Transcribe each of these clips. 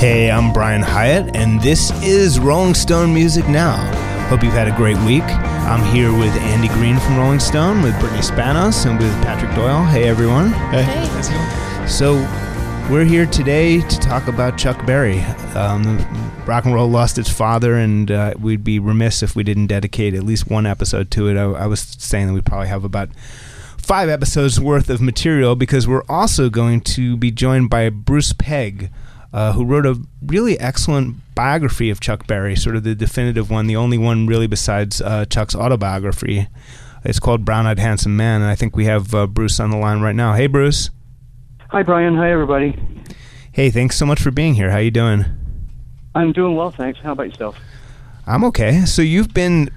Hey, I'm Brian Hiatt, and this is Rolling Stone Music Now. Hope you've had a great week. I'm here with Andy Greene from Rolling Stone, with Brittany Spanos, and with Patrick Doyle. Hey, everyone. Hey. How's it going? So, we're here today to talk about Chuck Berry. Um, rock and roll lost its father, and uh, we'd be remiss if we didn't dedicate at least one episode to it. I, I was saying that we probably have about five episodes worth of material because we're also going to be joined by Bruce Pegg uh, who wrote a really excellent biography of Chuck Berry, sort of the definitive one, the only one really besides uh, Chuck's autobiography. It's called Brown Eyed Handsome Man, and I think we have uh, Bruce on the line right now. Hey, Bruce. Hi, Brian. Hi, everybody. Hey, thanks so much for being here. How you doing? I'm doing well, thanks. How about yourself? I'm okay. So you've been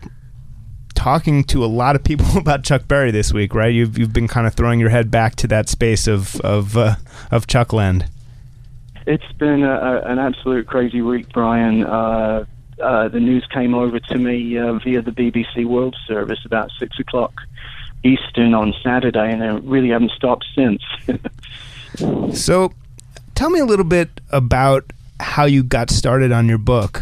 talking to a lot of people about Chuck Berry this week, right? You've you've been kind of throwing your head back to that space of of uh, of Chuckland. It's been a, a, an absolute crazy week, Brian. Uh, uh, the news came over to me uh, via the BBC World Service about six o'clock Eastern on Saturday, and I really haven't stopped since. so, tell me a little bit about how you got started on your book.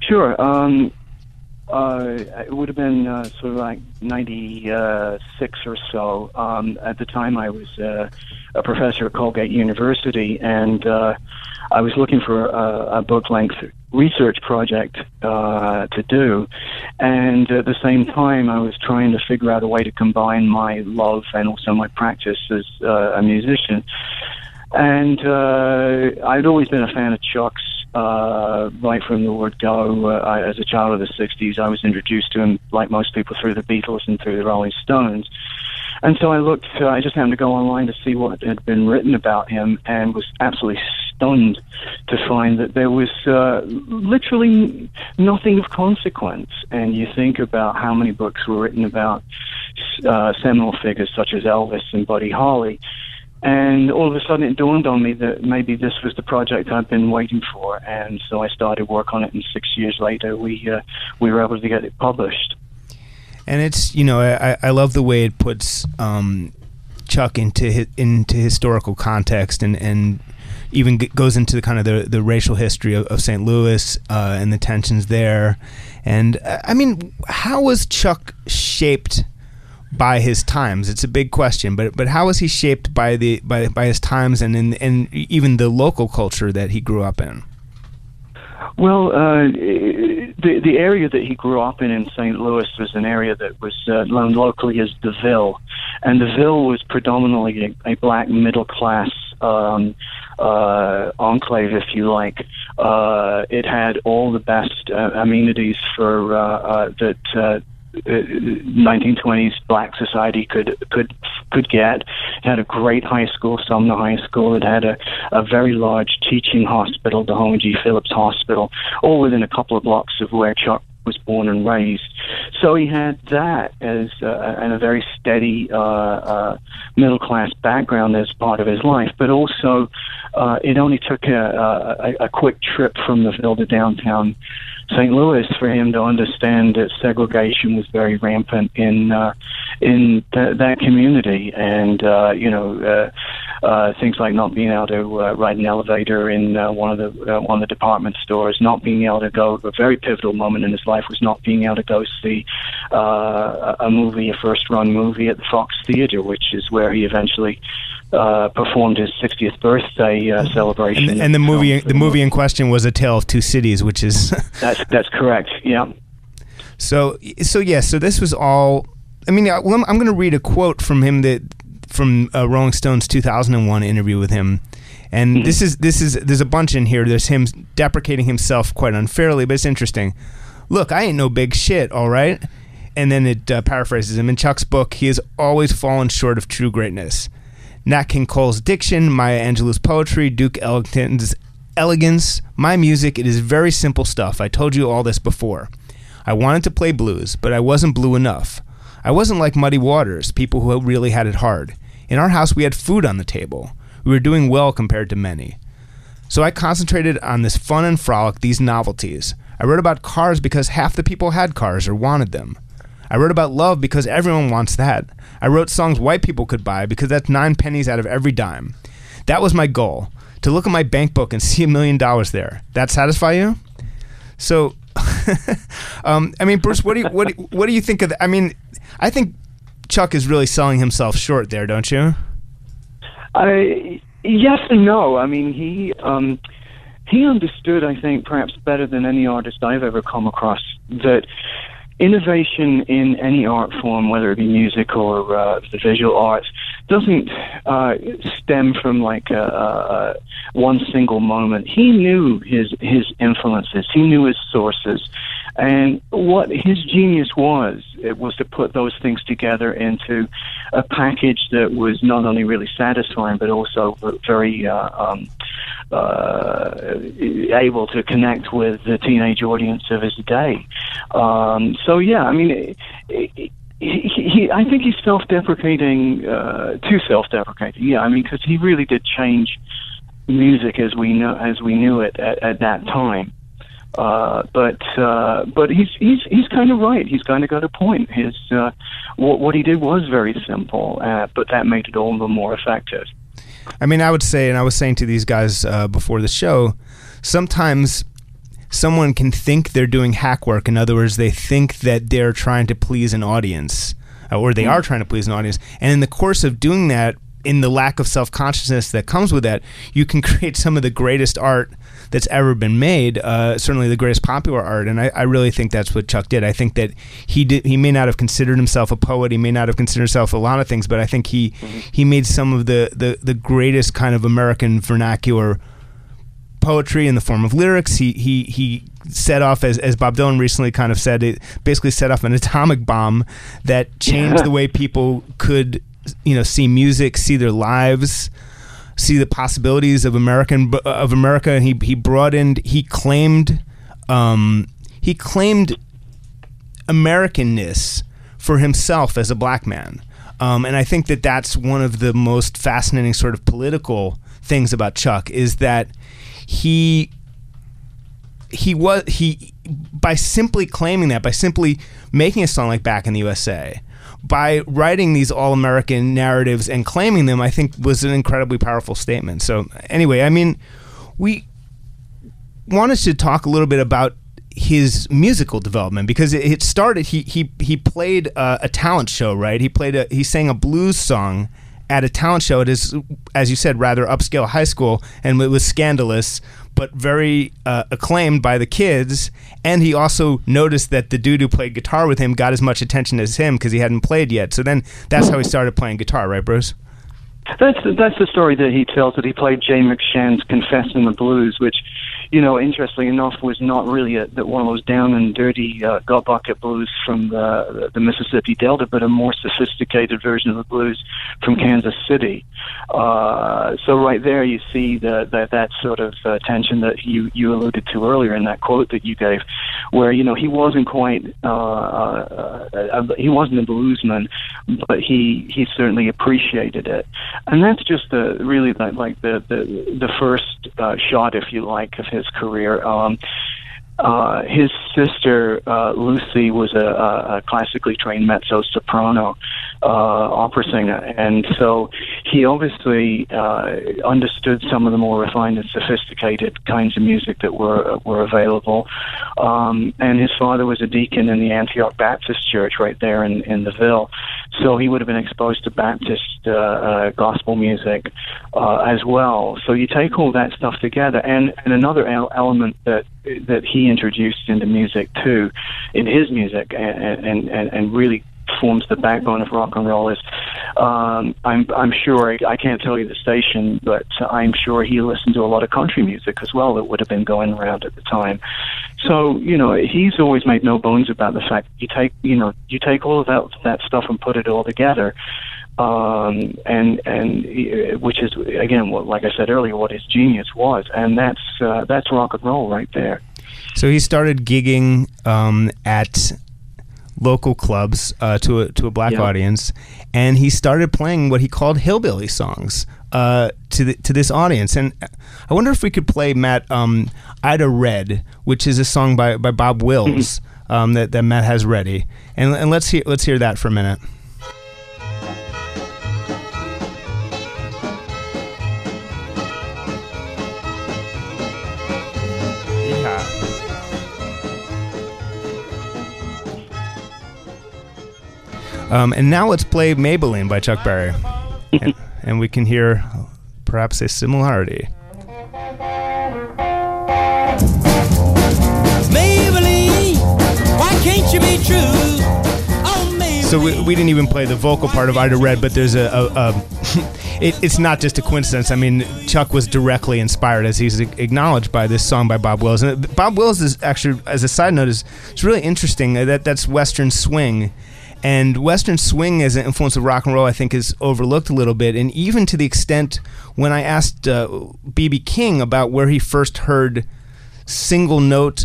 Sure. Um, uh, it would have been uh, sort of like 96 or so. Um, at the time, I was uh, a professor at Colgate University, and uh, I was looking for a, a book length research project uh, to do. And at the same time, I was trying to figure out a way to combine my love and also my practice as uh, a musician. And I'd always been a fan of Chuck's uh, right from the word go. Uh, I, as a child of the 60s, I was introduced to him, like most people, through the Beatles and through the Rolling Stones. And so I looked, uh, I just happened to go online to see what had been written about him and was absolutely stunned to find that there was uh, literally nothing of consequence. And you think about how many books were written about uh, seminal figures such as Elvis and Buddy Holly. And all of a sudden, it dawned on me that maybe this was the project I'd been waiting for, and so I started work on it. And six years later, we uh, we were able to get it published. And it's you know I, I love the way it puts um, Chuck into into historical context and and even goes into the kind of the, the racial history of, of St. Louis uh, and the tensions there. And uh, I mean, how was Chuck shaped by his times? It's a big question, but but how was he shaped by the by by his times and in and even the local culture that he grew up in? Well, uh, the the area that he grew up in in St. Louis was an area that was uh, known locally as the Ville, and the Ville was predominantly a, a black middle class um, uh, enclave, if you like. Uh, it had all the best uh, amenities for uh, uh, that uh, 1920s black society could could could get. It had a great high school, Sumner High School. It had a, a very large teaching hospital, the Homer G. Phillips Hospital, all within a couple of blocks of where Chuck was born and raised. So he had that as uh, and a very steady uh, uh, middle class background as part of his life, but also uh, it only took a, a, a quick trip from the Ville to downtown St. Louis for him to understand that segregation was very rampant in uh, in th- that community, and uh, you know uh, uh, things like not being able to uh, ride an elevator in uh, one of the one of the department stores, not being able to go. A very pivotal moment in his life was not being able to go see a movie, a first run movie at the Fox Theater, which is where he eventually uh, performed his 60th birthday uh, celebration. And, and the movie, the movie in question was A Tale of Two Cities, which is that's that's correct. Yeah. So so yeah, so this was all. I mean, I- I'm going to read a quote from him that from uh, Rolling Stone's 2001 interview with him. And this is this is there's a bunch in here. There's him deprecating himself quite unfairly, but it's interesting. Look, I ain't no big shit, all right. And then it uh, paraphrases him in Chuck's book. He has always fallen short of true greatness. Nat King Cole's diction, Maya Angelou's poetry, Duke Ellington's elegance, my music, it is very simple stuff. I told you all this before. I wanted to play blues, but I wasn't blue enough. I wasn't like Muddy Waters, people who really had it hard. In our house, we had food on the table. We were doing well compared to many. So I concentrated on this fun and frolic, these novelties. I wrote about cars because half the people had cars or wanted them. I wrote about love because everyone wants that. I wrote songs white people could buy because that's nine pennies out of every dime. That was my goal to look at my bank book and see a million dollars there. That satisfy you? So, um, I mean, Bruce, what do you what do, what do you think of that? I mean, I think Chuck is really selling himself short there, don't you? I yes and no. I mean, he um, he understood, I think, perhaps better than any artist I've ever come across, that innovation in any art form, whether it be music or uh, the visual arts, doesn't uh, stem from like a, a, one single moment. He knew his his influences. He knew his sources. And what his genius was, it was to put those things together into a package that was not only really satisfying, but also very uh, um, uh, able to connect with the teenage audience of his day. Um, so, yeah, I mean, he, he, I think he's self-deprecating, uh, too self-deprecating. Yeah, I mean, because he really did change music as we know as we knew it at, at that time. Uh, but uh, but he's he's he's kind of right. He's kind of got a point. His uh, what what he did was very simple, uh, but that made it all the more effective. I mean, I would say, and I was saying to these guys uh, before the show, sometimes someone can think they're doing hack work. In other words, they think that they're trying to please an audience, uh, or they are trying to please an audience. And in the course of doing that, in the lack of self consciousness that comes with that, you can create some of the greatest art that's ever been made. Uh, certainly, the greatest popular art, and I, I, really think that's what Chuck did. I think that he did. He may not have considered himself a poet. He may not have considered himself a lot of things, but I think he he made some of the the, the greatest kind of American vernacular poetry in the form of lyrics. He he he set off as as Bob Dylan recently kind of said it basically set off an atomic bomb that changed the way people could you know see music, see their lives, see the possibilities of American of America. And he he in he claimed um, he claimed Americanness for himself as a black man. Um, and I think that that's one of the most fascinating sort of political things about Chuck is that he he was he by simply claiming that by simply making a song like Back in the USA by writing these all-American narratives and claiming them I think was an incredibly powerful statement. So anyway, I mean we wanted to talk a little bit about his musical development because it, it started he he he played uh, a talent show right he played a he sang a blues song at a talent show at his as you said rather upscale high school and it was scandalous but very uh, acclaimed by the kids. And he also noticed that the dude who played guitar with him got as much attention as him because he hadn't played yet. So then that's how he started playing guitar right bruce? That's that's the story that he tells that he played Jay McShann's "Confessing the Blues," which you know, interestingly enough, was not really a, one of those down and dirty uh, gut bucket blues from the, the Mississippi Delta, but a more sophisticated version of the blues from Kansas City. Uh, so right there, you see the, that sort of uh, tension that you you alluded to earlier in that quote that you gave, where you know he wasn't quite uh, uh, uh, he wasn't a bluesman, but he he certainly appreciated it, and that's just the really like, like the the the first shot, if you like, of his his career. Um, uh, his sister uh, Lucy was a, a classically trained mezzo soprano uh, opera singer, and so he obviously uh, understood some of the more refined and sophisticated kinds of music that were were available. Um, and his father was a deacon in the Antioch Baptist Church right there in in the Ville, so he would have been exposed to Baptist uh, uh, gospel music uh, as well. So you take all that stuff together, and and another el- element that that he introduced into music too, in his music, and and and, really forms the backbone of rock and roll is um, I'm I'm sure I can't tell you the station, but I'm sure he listened to a lot of country music as well that would have been going around at the time. So you know he's always made no bones about the fact you take you know you take all of that that stuff and put it all together um, and and which is again, what, like I said earlier, what his genius was, and that's uh, that's rock and roll right there. So he started gigging um, at local clubs uh, to a, to a black audience, and he started playing what he called hillbilly songs uh, to the, to this audience. And I wonder if we could play Matt um, "Ida Red," which is a song by, by Bob Wills mm-hmm. um, that, that Matt has ready, and, and let's hear let's hear that for a minute. Um, and now let's play Maybellene by Chuck Berry. and, and we can hear perhaps a similarity. Maybellene, why can't you be true? Oh, so we, we, didn't even play the vocal part of Ida Red, but there's a, a, a it, it's not just a coincidence. I mean, Chuck was directly inspired, as he's acknowledged by this song by Bob Wills. And Bob Wills is actually, as a side note, is it's really interesting that that's Western swing, and Western swing as an influence of rock and roll, I think, is overlooked a little bit. And even to the extent when I asked BB uh, King about where he first heard single note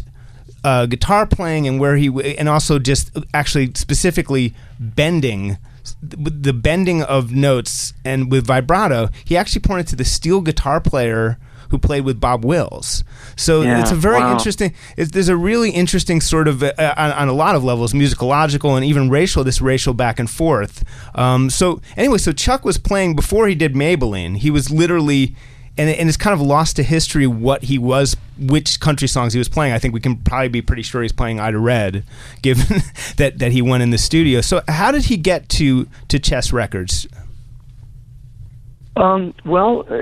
uh, guitar playing and where he, and also just actually specifically bending the bending of notes and with vibrato, he actually pointed to the steel guitar player who played with Bob Wills. So yeah, it's a very wow. interesting. there's a really interesting sort of uh, on, on, a lot of levels, musicological and even racial. This racial back and forth. Um, so anyway, so Chuck was playing before he did Maybellene. He was literally. And, and it's kind of lost to history what he was, which country songs he was playing. I think we can probably be pretty sure he's playing Ida Red, given that, that he went in the studio. So, how did he get to to Chess Records? Um, well, uh,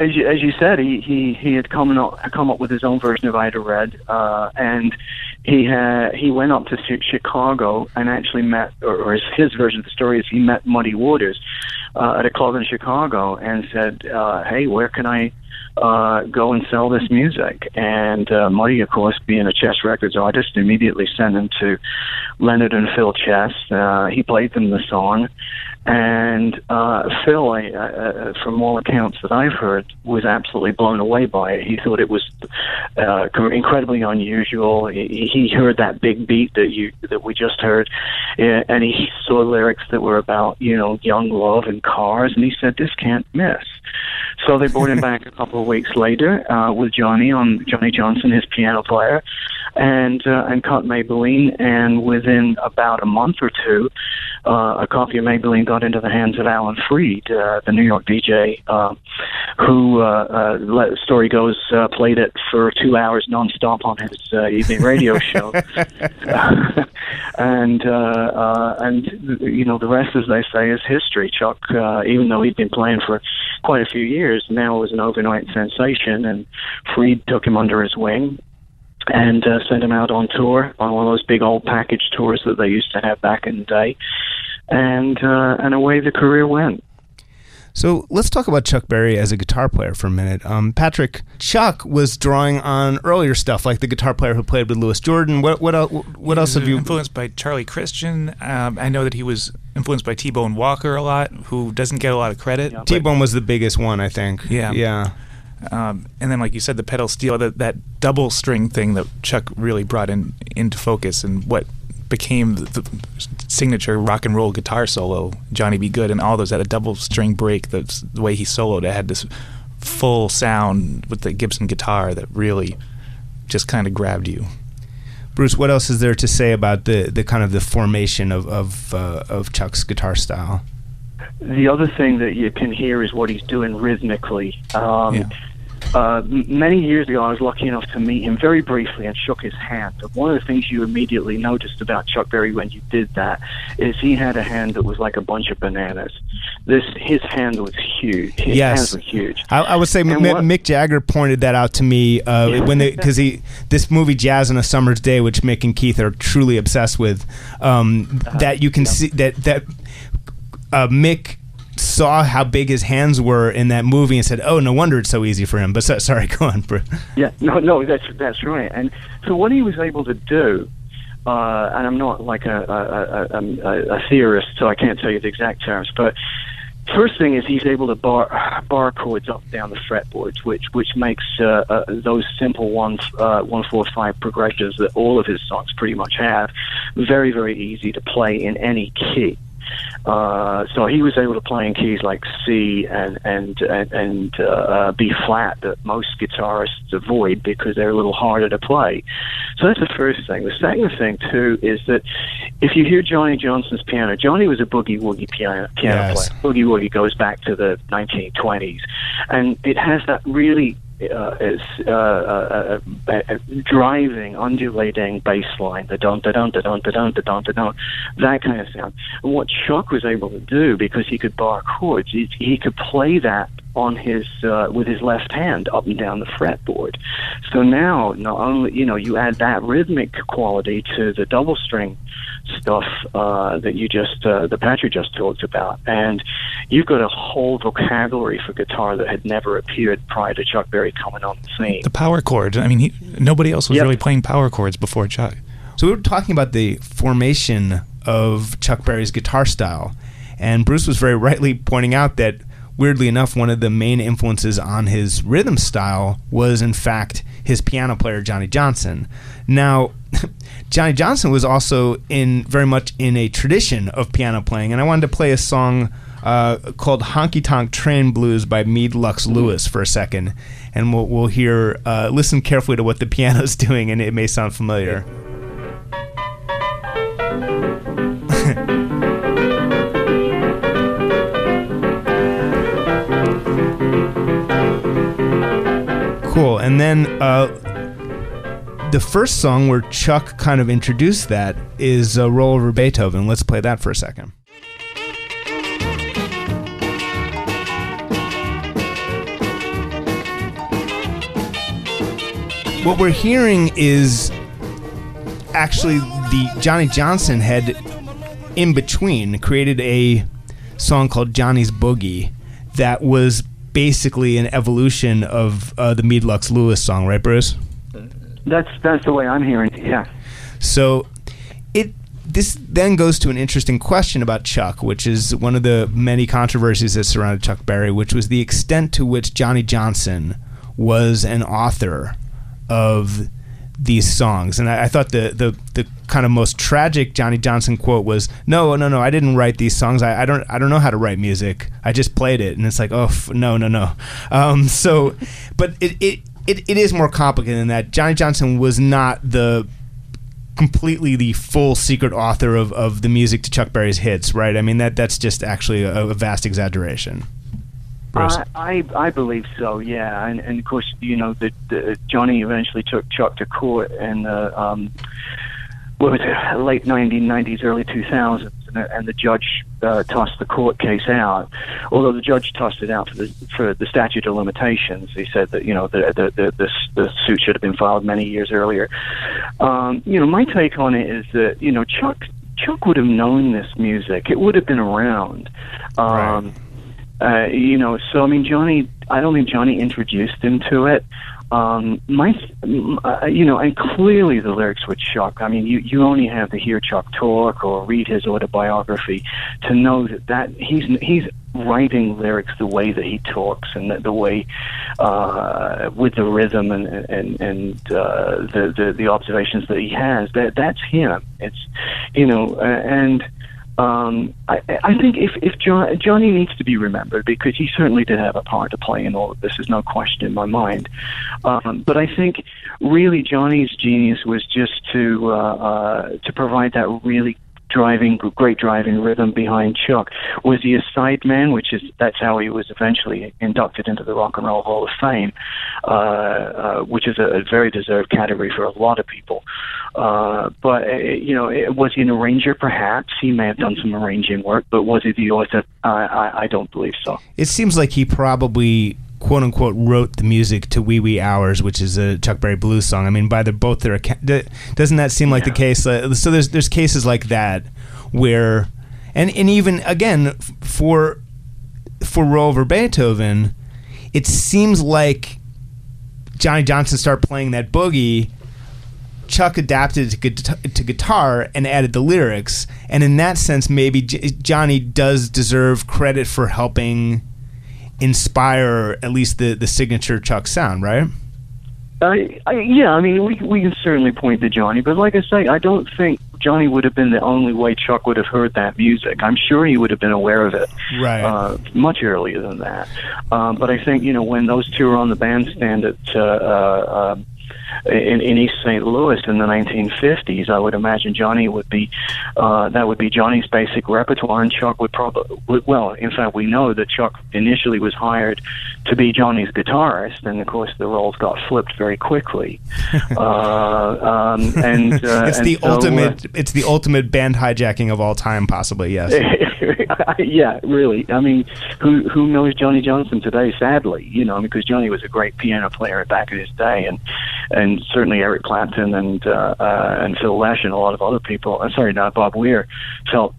as you, as you said, he, he, he had come up, come up with his own version of Ida Red, uh, and he had, he went up to Chicago and actually met, or, or his, his version of the story is he met Muddy Waters uh, at a club in Chicago and said, uh, "Hey, where can I uh, go and sell this music?" And uh, Muddy, of course, being a Chess Records artist, immediately sent him to Leonard and Phil Chess. Uh, he played them the song and uh, Phil, I, uh, from all accounts that I've heard, was absolutely blown away by it. He thought it was uh, incredibly unusual. He, he heard that big beat that you that we just heard, and he saw lyrics that were about you know young love and cars, and he said this can't miss. So they brought him back a couple of weeks later uh, with Johnny on Johnny Johnson, his piano player, and uh, and cut Maybellene. And within about a month or two, uh, a copy of Maybellene got into the hands of Alan Freed, uh, the New York DJ, uh, who, uh, uh, story goes, uh, played it for two hours nonstop on his uh, evening radio show. and uh, uh, and you know the rest, as they say, is history. Chuck, uh, even though he'd been playing for quite a few years, now was an overnight sensation, and Freed took him under his wing and uh, sent him out on tour on one of those big old package tours that they used to have back in the day, and uh, and away the career went. So let's talk about Chuck Berry as a guitar player for a minute. Um, Patrick, Chuck was drawing on earlier stuff like the guitar player who played with Louis Jordan. What what, el- what else have you? influenced by Charlie Christian? Um, I know that he was influenced by T Bone Walker a lot, who doesn't get a lot of credit. but- T Bone was the biggest one, I think. Yeah. yeah. Um, and then, like you said, the pedal steel, that, that double string thing that Chuck really brought in into focus, and what became the, the signature rock and roll guitar solo, Johnny B. Goode, and all those had a double string break. That's the way he soloed. It had this full sound with the Gibson guitar that really just kind of grabbed you. Bruce, what else is there to say about the, the kind of the formation of of, uh, of Chuck's guitar style? The other thing that you can hear is what he's doing rhythmically. Um, Yeah. Uh, many years ago, I was lucky enough to meet him very briefly and shook his hand. And one of the things you immediately noticed about Chuck Berry when you did that is he had a hand that was like a bunch of bananas. This his hand was huge. His Yes. hands were huge. I, I would say M- what- Mick Jagger pointed that out to me uh, when they because he this movie Jazz on a Summer's Day, which Mick and Keith are truly obsessed with. Um, Uh-huh. that you can see that that uh, Mick saw how big his hands were in that movie and said, "Oh, no wonder it's so easy for him." But so, sorry, go on. Yeah, no, no, that's that's right. And so what he was able to do, uh, and I'm not like a, a, a, a, a theorist, so I can't tell you the exact terms, but first thing is he's able to bar bar chords up down the fretboards, which which makes uh, uh, those simple one uh, one four five progressions that all of his songs pretty much have very very easy to play in any key. Uh, so he was able to play in keys like C and and and, and uh, uh, B flat that most guitarists avoid because they're a little harder to play. So that's the first thing. The second thing too is that if you hear Johnny Johnson's piano, Johnny was a boogie woogie piano piano Yes. player. Boogie woogie goes back to the 1920s, and it has that really uh, is uh, uh, uh, uh, driving, undulating bass line, the dun da dun da dun da dun da dun da dun, that kind of sound. And what Chuck was able to do, because he could bar chords, he, he could play that on his uh, with his left hand up and down the fretboard. So now, not only you know, you add that rhythmic quality to the double string stuff uh, that you just uh, that Patrick just talked about, and you've got a whole vocabulary for guitar that had never appeared prior to Chuck Berry coming on the scene. The power chord. I mean, he, nobody else was Yep. really playing power chords before Chuck. So we were talking about the formation of Chuck Berry's guitar style, and Bruce was very rightly pointing out that weirdly enough, one of the main influences on his rhythm style was in fact his piano player Johnny Johnson. Now, Johnny Johnson was also in very much in a tradition of piano playing, and I wanted to play a song. Uh, called "Honky Tonk Train Blues" by Meade Lux Lewis for a second, and we'll, we'll hear. Uh, listen carefully to what the piano's doing, and it may sound familiar. Cool. And then uh, the first song where Chuck kind of introduced that is uh, Roll Over Beethoven. Let's play that for a second. What we're hearing is actually the Johnny Johnson had in between created a song called Johnny's Boogie that was basically an evolution of uh, the Meade Lux Lewis song, right, Bruce? That's that's the way I'm hearing it. Yeah. So it this then goes to an interesting question about Chuck, which is one of the many controversies that surrounded Chuck Berry, which was the extent to which Johnny Johnson was an author of these songs. And I, I thought the, the the kind of most tragic Johnny Johnson quote was, "No, no, no, I didn't write these songs. I, I don't I don't know how to write music. I just played it." And it's like, "Oh, f- no, no, no." Um, so, but it, it it it is more complicated than that. Johnny Johnson was not the completely the full secret author of, of the music to Chuck Berry's hits, right? I mean that that's just actually a, a vast exaggeration. I, I I believe so. Yeah, and and of course you know that the, Johnny eventually took Chuck to court in the um, what was it, late 1990s, early 2000s, and, the- and the judge uh, tossed the court case out. Although the judge tossed it out for the for the statute of limitations, he said that you know the the the, the, the suit should have been filed many years earlier. Um, you know, my take on it is that you know Chuck Chuck would have known this music. It would have been around. Um, uh, you know, so I mean, Johnny. I don't think Johnny introduced him to it. Um, my, uh, you know, and clearly the lyrics would shock. I mean, you you only have to hear Chuck talk or read his autobiography to know that that he's he's writing lyrics the way that he talks and the, the way uh, with the rhythm and and and uh, the, the the observations that he has. That that's him. It's you know, uh, and um, I, I think if, if John, Johnny needs to be remembered because he certainly did have a part to play in all of this. There's no question in my mind. Um, but I think really Johnny's genius was just to uh, uh, to provide that really driving, great driving rhythm behind Chuck. Was he a sideman, which is that's how he was eventually inducted into the Rock and Roll Hall of Fame, uh, uh, which is a, a, very deserved category for a lot of people. Uh, but uh, you know, was he an arranger? Perhaps he may have done some arranging work, but was he the author? I, I don't believe so. It seems like he probably quote unquote wrote the music to Wee Wee Hours, which is a Chuck Berry blues song. I mean, by the both their doesn't that seem like yeah. the case? Uh, so there's there's cases like that where, and and even again for for roll over Beethoven, it seems like Johnny Johnson started playing that boogie. Chuck adapted it to, to guitar and added the lyrics, and in that sense, maybe J- Johnny does deserve credit for helping inspire at least the the signature Chuck sound, right? Uh, I, yeah, I mean, we we can certainly point to Johnny, but like I say, I don't think Johnny would have been the only way Chuck would have heard that music. I'm sure he would have been aware of it right. uh, much earlier than that. Um, but I think you know when those two were on the bandstand at uh, uh, in, in East St. Louis in the 1950s, I would imagine Johnny would be uh, that would be Johnny's basic repertoire, and Chuck would probably well, in fact, we know that Chuck initially was hired to be Johnny's guitarist, and of course the roles got flipped very quickly. uh, um, and uh, it's and the so, ultimate it's the ultimate band hijacking of all time, possibly. Yes. yeah, really. I mean, who who knows Johnny Johnson today? Sadly, you know, because Johnny was a great piano player back in his day, and and certainly Eric Clapton and uh, uh, and Phil Lesh and a lot of other people. I'm uh, sorry, not Bob Weir, felt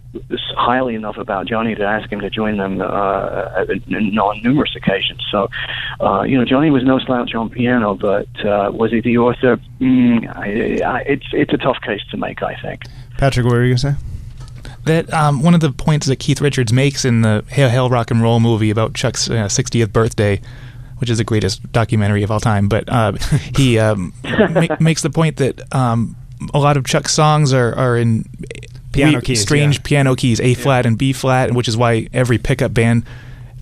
highly enough about Johnny to ask him to join them uh, on numerous occasions. So, uh, you know, Johnny was no slouch on piano, but uh, was he the author? Mm, I, I, it's it's a tough case to make, I think. Patrick, what were you gonna say? that um, one of the points that Keith Richards makes in the Hail Hail Rock and Roll movie about Chuck's uh, 60th birthday which is the greatest documentary of all time. But uh, he um, ma- makes the point that um, a lot of Chuck's songs are, are in piano keys, strange yeah. piano keys, A flat yeah. and B flat, which is why every pickup band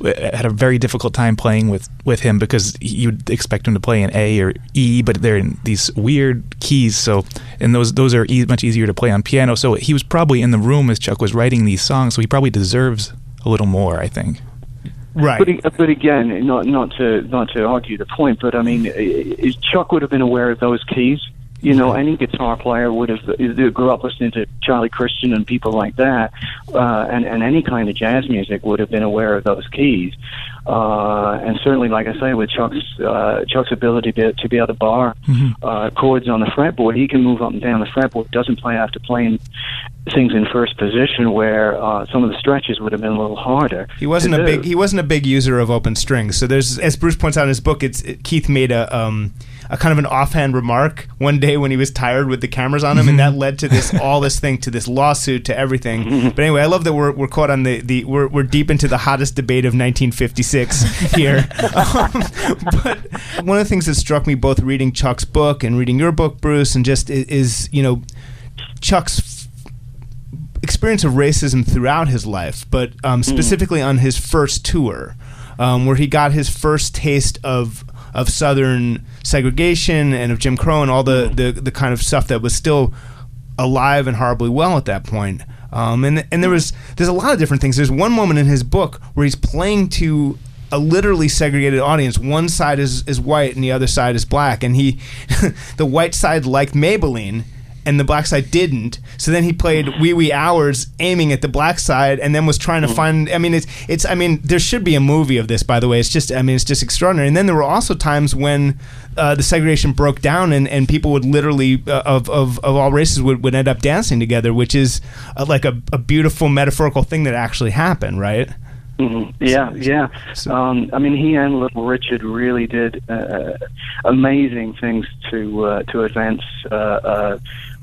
uh, had a very difficult time playing with, with him because you'd expect him to play in A or E, but they're in these weird keys. So, and those those are e- much easier to play on piano. So he was probably in the room as Chuck was writing these songs. So he probably deserves a little more, I think. Right. But, but again, not not to not to argue the point, but I mean, Chuck would have been aware of those keys. You know, any guitar player would have grew up listening to Charlie Christian and people like that, uh, and and any kind of jazz music would have been aware of those keys. Uh, and certainly, like I say, with Chuck's uh, Chuck's ability to, to be able to bar mm-hmm. uh, chords on the fretboard, he can move up and down the fretboard. Doesn't play after playing things in first position where uh, some of the stretches would have been a little harder. He wasn't a big he wasn't a big user of open strings. So there's as Bruce points out in his book, it's it, Keith made a um, a kind of an offhand remark one day when he was tired with the cameras on him, and that led to this all this thing to this lawsuit to everything. But anyway, I love that we're, we're caught on the, the we're, we're deep into the hottest debate of 1956 here. um, but one of the things that struck me both reading Chuck's book and reading your book, Bruce, and just is, is you know Chuck's experience of racism throughout his life, but um, specifically on his first tour, um, where he got his first taste of of Southern segregation and of Jim Crow and all the, the, the kind of stuff that was still alive and horribly well at that point. Um, and and there was there's a lot of different things. There's one moment in his book where he's playing to a literally segregated audience. One side is, is white and the other side is black, and he the white side liked Maybellene and the black side didn't. So then he played wee wee hours aiming at the black side and then was trying to mm-hmm. find I mean it's it's I mean there should be a movie of this by the way. It's just I mean it's just extraordinary. And then there were also times when uh, the segregation broke down and, and people would literally uh, of, of, of all races would, would end up dancing together, which is uh, like a, a beautiful metaphorical thing that actually happened, right? Mhm. Yeah, yeah. Um, I mean, he and Little Richard really did uh, amazing things to uh, to advance uh, uh,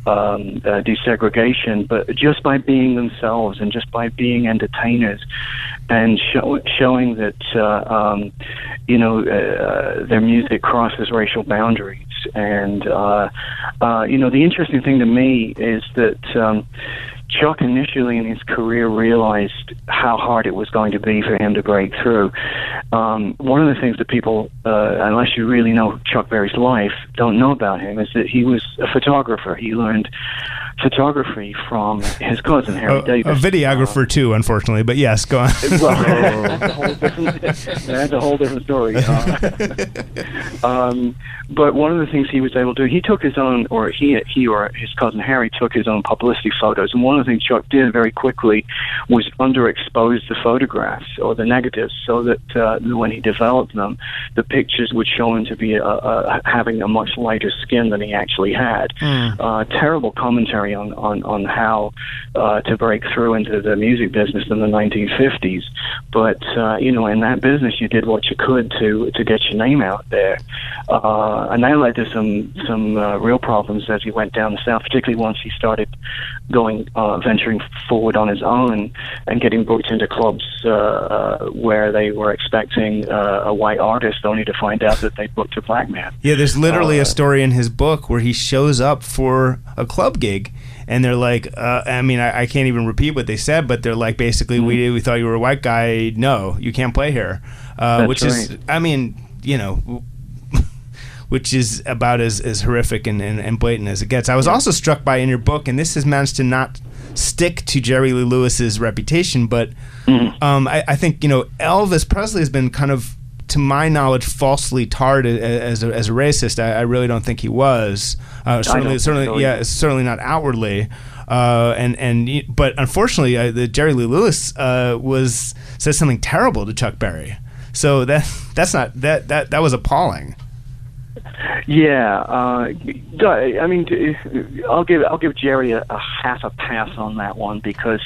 um, uh, desegregation, but just by being themselves and just by being entertainers and show, showing that uh, um, you know uh, their music crosses racial boundaries. And uh, uh, you know, the interesting thing to me is that. Um, Chuck initially in his career realized how hard it was going to be for him to break through. Um, one of the things that people, uh, unless you really know Chuck Berry's life, don't know about him is that he was a photographer. He learned photography from his cousin Harry A, Davis. a videographer too, unfortunately. But yes, go on. Well, that's, a whole different, that's a whole different story. Uh, um, but one of the things he was able to do, he took his own, or he he or his cousin Harry took his own publicity photos. And one of the things Chuck did very quickly was underexpose the photographs or the negatives, so that uh, when he developed them, the pictures would show him to be a, a, having a much lighter skin than he actually had. Uh, terrible commentary on on on how uh, to break through into the music business in the 1950s. But uh, you know, in that business, you did what you could to to get your name out there, uh, and that led to some some uh, real problems as he went down the south, particularly once he started going uh, venturing forward on his own and getting booked into clubs uh, uh, where they were expecting uh, a white artist, only to find out that they booked a black man. Yeah, there's literally Uh, a story in his book where he shows up for a club gig, and they're like, uh, I mean, I, I can't even repeat what they said, but they're like, basically, we we thought you were a white guy. No, you can't play here. Uh, which is. I mean, you know. Which is about as, as horrific and, and, and blatant as it gets. I was also struck by in your book, and this has managed to not stick to Jerry Lee Lewis's reputation, but um, I, I think you know Elvis Presley has been kind of, to my knowledge, falsely tarred as a, as a racist. I, I really don't think he was. Uh, certainly, certainly, so yeah, certainly not outwardly. Uh, and and but unfortunately, uh, the Jerry Lee Lewis uh, was said something terrible to Chuck Berry. So that that's not that that that was appalling. Yeah, uh, I mean, I'll give I'll give Jerry a, a half a pass on that one because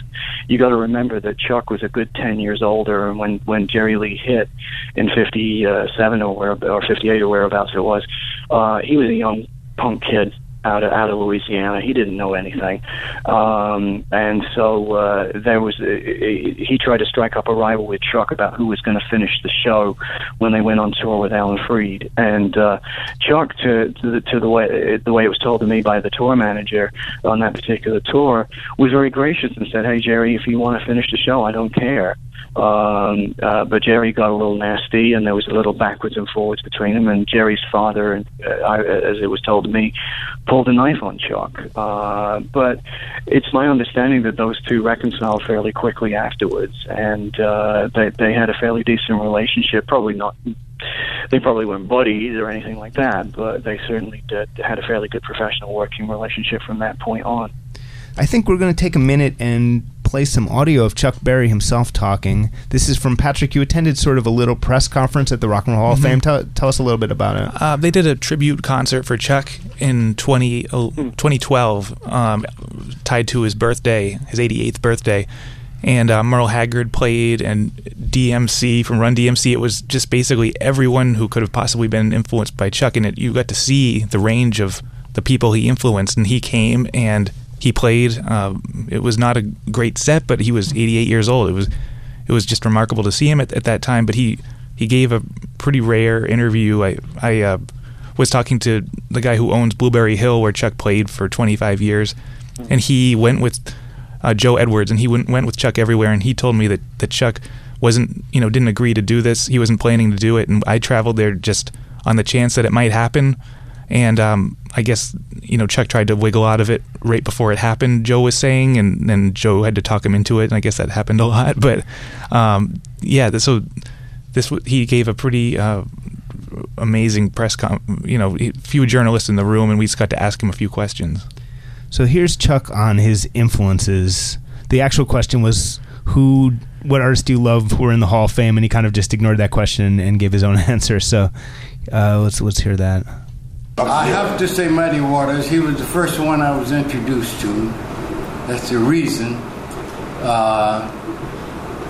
you got to remember that Chuck was a good ten years older, and when when Jerry Lee hit in '57 or where or '58 or whereabouts it was, uh, he was a young punk kid out of out of Louisiana. He didn't know anything, um, and so uh, there was. Uh, he tried to strike up a rival with Chuck about who was going to finish the show when they went on tour with Alan Freed. And uh, Chuck, to to the, to the way the way it was told to me by the tour manager on that particular tour, was very gracious and said, "Hey Jerry, if you want to finish the show, I don't care." Um, uh, but Jerry got a little nasty, and there was a little backwards and forwards between them. And Jerry's father, and uh, I, as it was told to me, pulled a knife on Chuck. Uh, but it's my understanding that those two reconciled fairly quickly afterwards, and uh, they they had a fairly decent relationship. Probably not. They probably weren't buddies or anything like that, but they certainly did, had a fairly good professional working relationship from that point on. I think we're going to take a minute and play some audio of Chuck Berry himself talking. This is from Patrick. You attended sort of a little press conference at the Rock and Roll Hall of Fame. Tell, tell us a little bit about it. Uh, they did a tribute concert for Chuck in 20, uh, 2012, um, tied to his birthday, his 88th birthday. And uh, Merle Haggard played, and DMC from Run DMC. It was just basically everyone who could have possibly been influenced by Chuck. And it, you got to see the range of the people he influenced. And he came and he played. Uh, it was not a great set, but he was 88 years old. It was it was just remarkable to see him at, at that time. But he he gave a pretty rare interview. I I uh, was talking to the guy who owns Blueberry Hill, where Chuck played for 25 years, and he went with uh, Joe Edwards, and he went went with Chuck everywhere. And he told me that that Chuck wasn't you know didn't agree to do this. He wasn't planning to do it, and I traveled there just on the chance that it might happen. And um, I guess you know Chuck tried to wiggle out of it right before it happened. Joe was saying, and then Joe had to talk him into it. And I guess that happened a lot. But um, yeah, so this he gave a pretty uh, amazing press. You know, few journalists in the room, and we just got to ask him a few questions. So here's Chuck on his influences. The actual question was who, what artists do you love who are in the Hall of Fame, and he kind of just ignored that question and gave his own answer. So uh, let's let's hear that. I have to say Muddy Waters. He was the first one I was introduced to. That's the reason. Uh,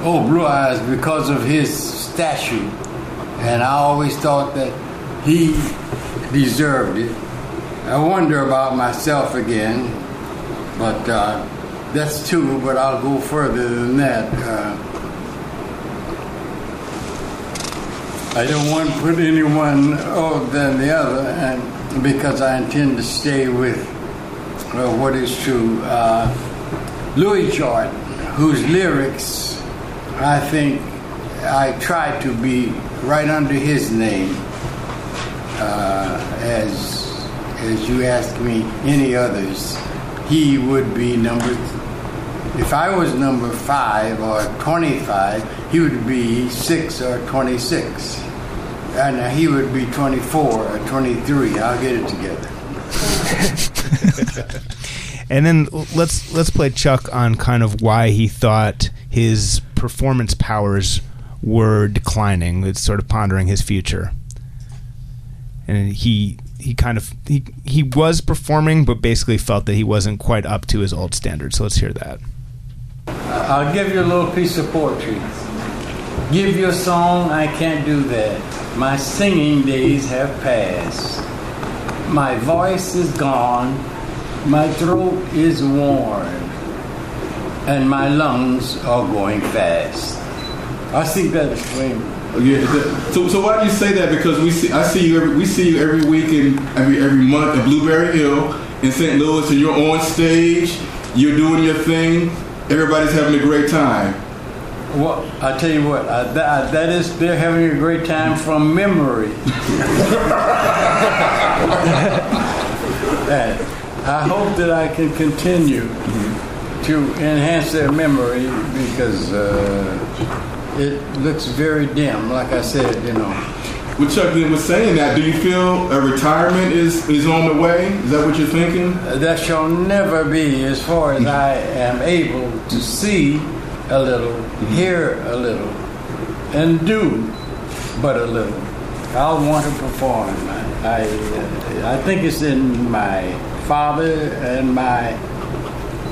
oh, Blue Eyes because of his statue. And I always thought that he deserved it. I wonder about myself again, but uh, that's two, but I'll go further than that. Uh, I don't want to put anyone other than the other, and because I intend to stay with uh, what is true. Uh, Louis Jordan, whose lyrics I think I try to be right under his name, uh, as as you ask me any others, he would be number. If I was number five or twenty-five, he would be six or twenty-six, and he would be twenty-four or twenty-three. I'll get it together. And then let's let's play Chuck on kind of why he thought his performance powers were declining. It's sort of pondering his future. And he he kind of he he was performing, but basically felt that he wasn't quite up to his old standards. So let's hear that. I'll give you a little piece of poetry. Give you a song, I can't do that. My singing days have passed. My voice is gone my throat is worn, and my lungs are going fast. I think that explains. Yeah. So, so why do you say that? Because we see, I see you every, we see you every week and every every month at Blueberry Hill in St. Louis, and you're on stage, you're doing your thing, everybody's having a great time. Well, I tell you what, I, that, that is, they're having a great time from memory. that, I hope that I can continue to enhance their memory because uh, it looks very dim. Like I said, you know. Well, Chuck then was saying that. Do you feel a retirement is, is on the way? Is that what you're thinking? That shall never be, as far as I am able to see a little, hear a little, and do but a little. I'll want to perform. I, I, I think it's in my father and my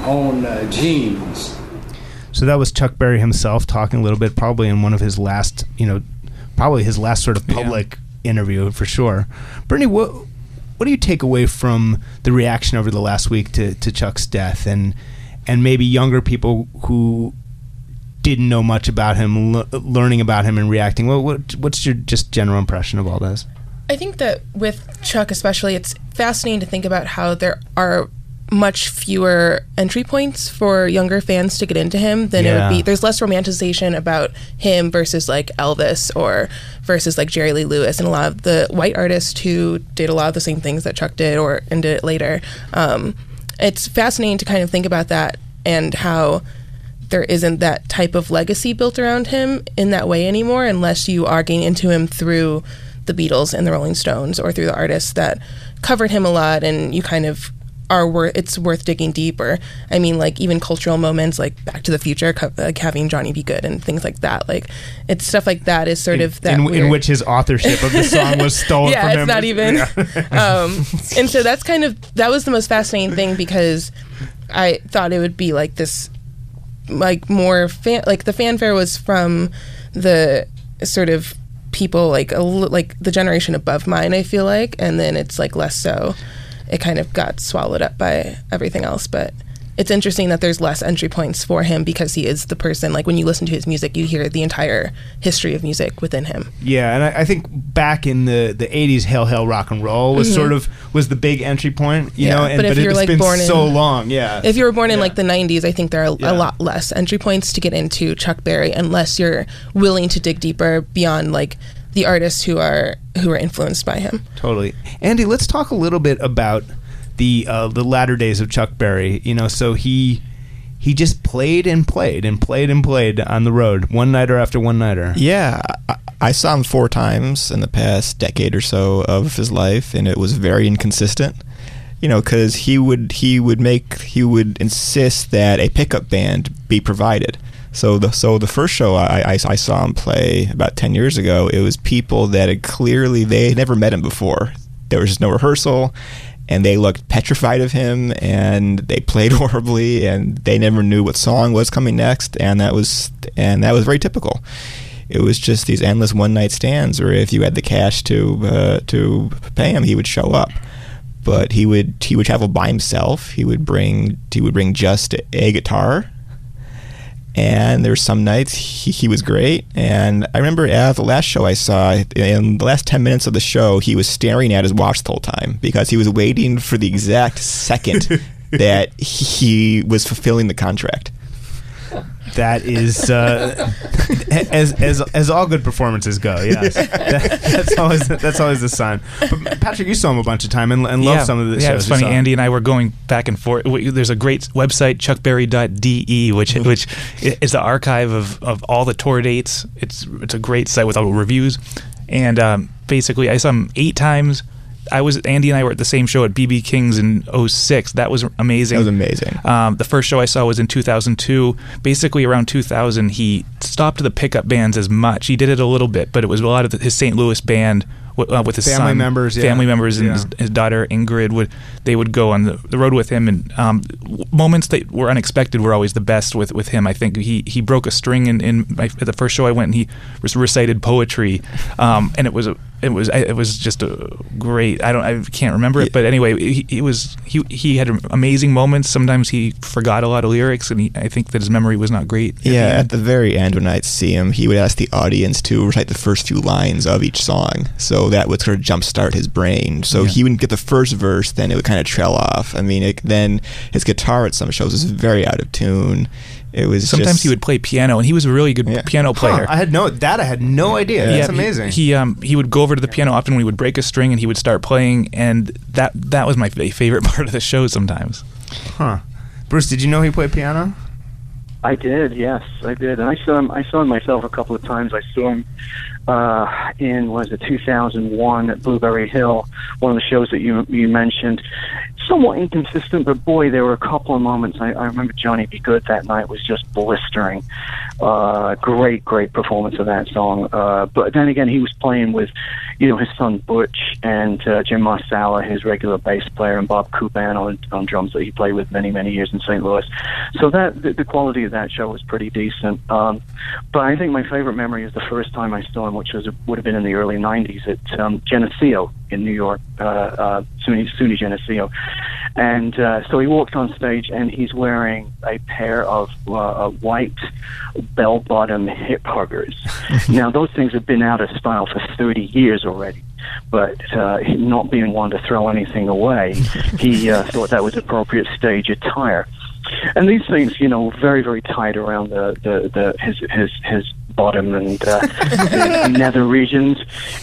own uh, genes. So that was Chuck Berry himself talking a little bit, probably in one of his last, you know, probably his last sort of public yeah. interview for sure. Bernie, what what do you take away from the reaction over the last week to, to Chuck's death, and and maybe younger people who didn't know much about him, learning about him and reacting? What, what what's your just general impression of all this? I think that with Chuck, especially, it's fascinating to think about how there are much fewer entry points for younger fans to get into him than yeah. it would be. There's less romanticization about him versus like Elvis or versus like Jerry Lee Lewis and a lot of the white artists who did a lot of the same things that Chuck did or and did it later. Um, it's fascinating to kind of think about that and how there isn't that type of legacy built around him in that way anymore unless you are getting into him through the Beatles and the Rolling Stones or through the artists that covered him a lot and you kind of are worth it's worth digging deeper. I mean, like even cultural moments like Back to the Future, like having Johnny B. Goode and things like that. Like it's stuff like that is sort in, of that in, in, which his authorship of the song was stolen. yeah, it's him. not even. Yeah. um, and so that's kind of that was the most fascinating thing because I thought it would be like this, like more fan, like the fanfare was from the sort of people like like the generation above mine i feel like and then it's like less so. It kind of got swallowed up by everything else but it's interesting that there's less entry points for him because he is the person like when you listen to his music you hear the entire history of music within him yeah and i, I think back in the the 80s hail hail rock and roll was mm-hmm. sort of was the big entry point you yeah, know and, but if but you're like born so in, long yeah if you were born yeah. in like the 90s i think there are yeah. a lot less entry points to get into chuck berry unless you're willing to dig deeper beyond like the artists who are who are influenced by him totally andy let's talk a little bit about the uh, the latter days of Chuck Berry. You know, so he he just played and played and played and played on the road, one nighter after one nighter. Yeah, I, I saw him four times in the past decade or so of his life, and it was very inconsistent. You know, because he would he would make he would insist that a pickup band be provided. So the so the first show I, I, I, saw him play about ten years ago, it was people that had clearly they had never met him before. There was just no rehearsal, and they looked petrified of him and they played horribly and they never knew what song was coming next and that was and that was very typical. It was just these endless one night stands where if you had the cash to uh, to pay him he would show up. But he would he would travel by himself. He would bring he would bring just a guitar and there's some nights he, he was great. And I remember at the last show I saw, in the last 10 minutes of the show, he was staring at his watch the whole time because he was waiting for the exact second that he was fulfilling the contract that is uh, as as as all good performances go. Yes, that, that's always that's always the sign. But Patrick, you saw him a bunch of time and, and love some of the yeah, shows. it's funny. Andy and I were going back and forth. There's a great website, chuckberry.de, which mm-hmm. which is the archive of, of all the tour dates. It's it's a great site with all the reviews, and um, basically I saw him eight times I was Andy and I were at the same show at BB King's in 06. That was amazing. That was amazing. Um, the first show I saw was in 2002. Basically, around 2000, he stopped the pickup bands as much. He did it a little bit, but it was a lot of the, his St. Louis band uh, with his family son, members, yeah. family members, and yeah. his, his, daughter Ingrid would they would go on the, the road with him, and um, moments that were unexpected were always the best with, with him. I think he he broke a string in, in my, at the first show I went, and he recited poetry, um, and it was a it was it was just a great. I don't I can't remember it, but anyway, he, he was he he had amazing moments. Sometimes he forgot a lot of lyrics, and he, I think that his memory was not great. Yeah, at the very end when I'd see him, he would ask the audience to recite the first few lines of each song, so that would sort of jumpstart his brain. So yeah. he would get the first verse, then it would kind of trail off. I mean, it, then his guitar at some shows was very out of tune it was sometimes just, he would play piano, and he was a really good yeah. piano player. Huh, I had no that I had no idea. Yeah, That's amazing. He, he, um he would go over to the piano often when he would break a string, and he would start playing, and that that was my favorite part of the show. Sometimes, huh? Bruce, did you know he played piano? I did, yes, I did. And I saw him. I saw him myself a couple of times. I saw him uh, in was it 2001 at Blueberry Hill, one of the shows that you you mentioned. Somewhat inconsistent, but boy, there were a couple of moments. I, I remember Johnny B. Goode that night was just blistering. Uh, great, great performance of that song. Uh, but then again, he was playing with, you know, his son Butch and uh, Jim Marsala, his regular bass player, and Bob Kuban on, on drums that he played with many, many years in St. Louis. So that the, the quality of that show was pretty decent. Um, but I think my favorite memory is the first time I saw him which was would have been in the early '90s at um, Geneseo in New York, uh, uh, SUNY, SUNY Geneseo, and uh, so he walked on stage and he's wearing a pair of uh, white bell-bottom hip huggers. now those things have been out of style for 30 years already but uh, not being one to throw anything away, he uh, thought that was appropriate stage attire. And these things, you know, very very tight around the the, the his his his bottom and uh, nether regions.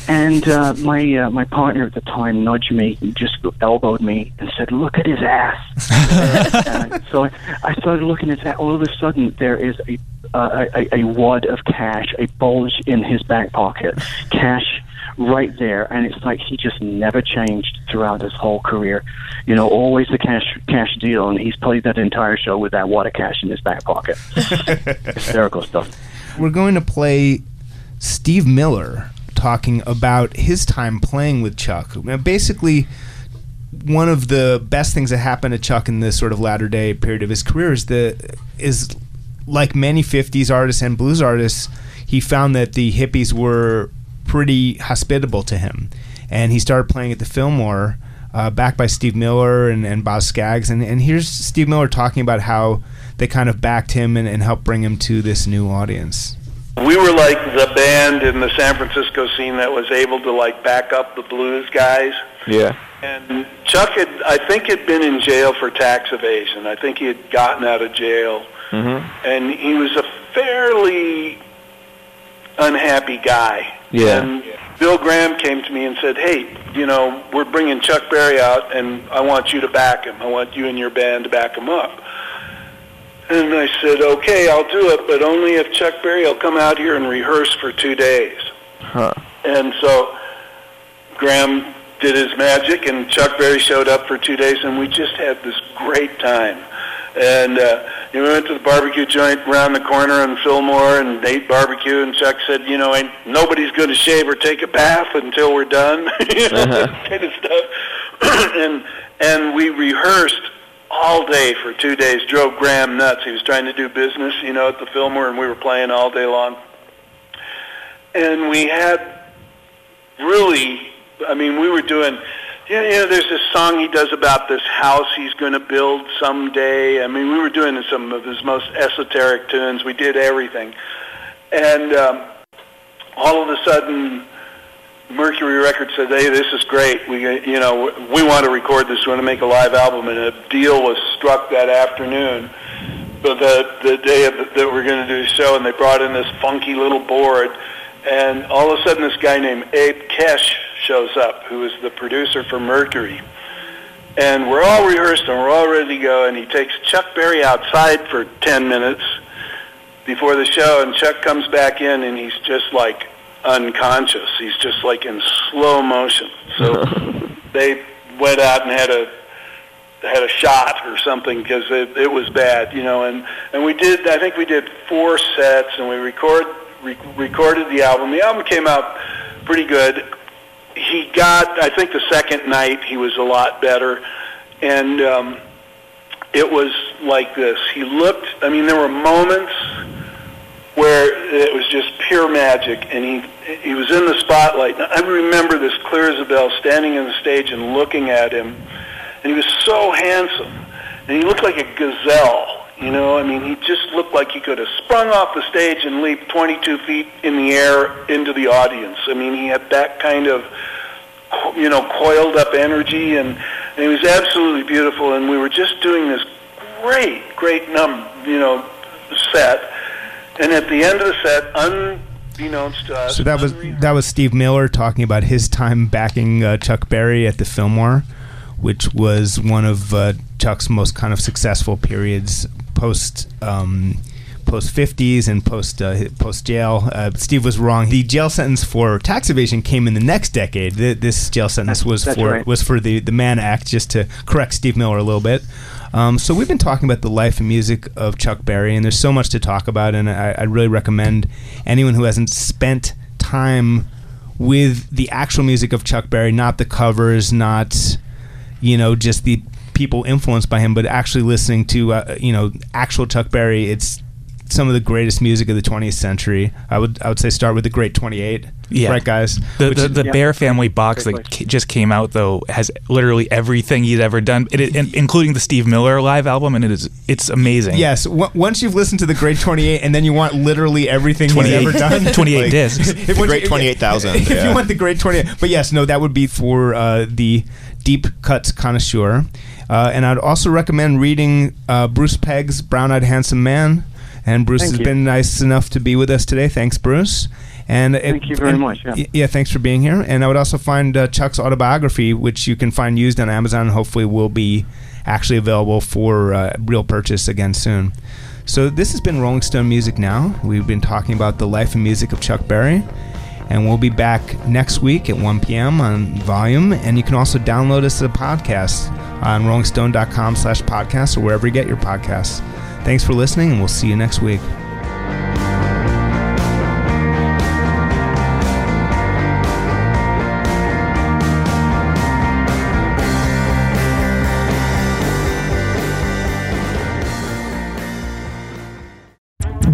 And uh, my uh, my partner at the time nudged me, just elbowed me, and said, "Look at his ass." uh, so I, I started looking at that. All of a sudden, there is a, uh, a a wad of cash, a bulge in his back pocket, cash right there. And it's like he just never changed throughout his whole career. You know always the cash cash deal. And he's played that entire show with that wad of cash in his back pocket. Hysterical stuff we're going to play Steve Miller talking about his time playing with Chuck. Now, basically, one of the best things that happened to Chuck in this sort of latter day period of his career is that is like many 50s artists and blues artists, he found that the hippies were pretty hospitable to him. And he started playing at the Fillmore, uh, backed by Steve Miller and, and Boz Scaggs. And, and here's Steve Miller talking about how they kind of backed him and, and helped bring him to this new audience? We were like the band in the San Francisco scene that was able to like back up the blues guys. Yeah. And Chuck had, I think, had been in jail for tax evasion. I think he had gotten out of jail, mm-hmm. and he was a fairly unhappy guy. Yeah. And Bill Graham came to me and said, "Hey, you know, we're bringing Chuck Berry out, and I want you to back him. I want you and your band to back him up." And I said, okay, I'll do it, but only if Chuck Berry will come out here and rehearse for two days. Huh. And so Graham did his magic, and Chuck Berry showed up for two days, and we just had this great time. And uh, we went to the barbecue joint around the corner in Fillmore and ate barbecue. And Chuck said, "You know, ain't nobody's going to shave or take a bath until we're done." you know, uh-huh. kind of stuff. and and we rehearsed all day for two days. Drove Graham nuts. He was trying to do business, you know, at the Fillmore, and we were playing all day long. And we had really, I mean, we were doing. You know, there's this song he does about this house he's going to build someday. I mean, we were doing some of his most esoteric tunes. We did everything, and um, all of a sudden, Mercury Records said, "Hey, this is great. We, you know, we want to record this. We want to make a live album." And a deal was struck that afternoon, but the the day of, that we're going to do the show, and they brought in this funky little board, and all of a sudden, this guy named Abe Kesh shows up, who is the producer for Mercury. And we're all rehearsed and we're all ready to go, and he takes Chuck Berry outside for ten minutes before the show, and Chuck comes back in, and he's just like unconscious. He's just like in slow motion. So they went out and had a had a shot or something because it, it was bad, you know. And and we did. I think we did four sets, and we record re- recorded the album. The album came out pretty good. He got. I think the second night he was a lot better, and um, it was like this. He looked. I mean, there were moments where it was just pure magic, and he he was in the spotlight. I remember this clear as a bell, standing on the stage and looking at him, and he was so handsome, and he looked like a gazelle. You know, I mean, he just looked like he could have sprung off the stage and leaped 22 feet in the air into the audience. I mean, he had that kind of, you know, coiled up energy, and, and he was absolutely beautiful. And we were just doing this great, great num, you know, set and at the end of the set, unbeknownst to us, So that was that was Steve Miller talking about his time backing uh, Chuck Berry at the Fillmore, which was one of uh, Chuck's most kind of successful periods post. Um, Post fifties and post uh, post jail. Uh, Steve was wrong. The jail sentence for tax evasion came in the next decade. Th- this jail sentence was that's for right. was for the the Mann Act. Just to correct Steve Miller a little bit. Um, so we've been talking about the life and music of Chuck Berry, and there's so much to talk about. And I, I really recommend anyone who hasn't spent time with the actual music of Chuck Berry, not the covers, not you know just the people influenced by him, but actually listening to uh, you know actual Chuck Berry. It's some of the greatest music of the 20th century. I would I would say start with the Great 28. Yeah. right, guys. The Which the, is- the Bear Family box that ca- just came out though has literally everything he's ever done, it, it, including the Steve Miller live album, and it is it's amazing. Yes, w- once you've listened to the Great 28 and then you want literally everything he's 28 ever done. 28 discs. if The Great you- 28,000, If yeah. you want the Great 28. But yes, no, that would be for uh, the deep cuts connoisseur. Uh, and I'd also recommend reading uh, Bruce Pegg's Brown Eyed Handsome Man. And Bruce Thank has you. been nice enough to be with us today. Thanks, Bruce. And Thank you very and- much, yeah. yeah, thanks for being here. And I would also find uh, Chuck's autobiography, which you can find used on Amazon, and hopefully will be actually available for uh, real purchase again soon. So this has been Rolling Stone Music Now. We've been talking about the life and music of Chuck Berry. And we'll be back next week at 1 p.m. on Volume. And you can also download us as a podcast on rollingstone.com slash podcast or wherever you get your podcasts. Thanks for listening, and we'll see you next week.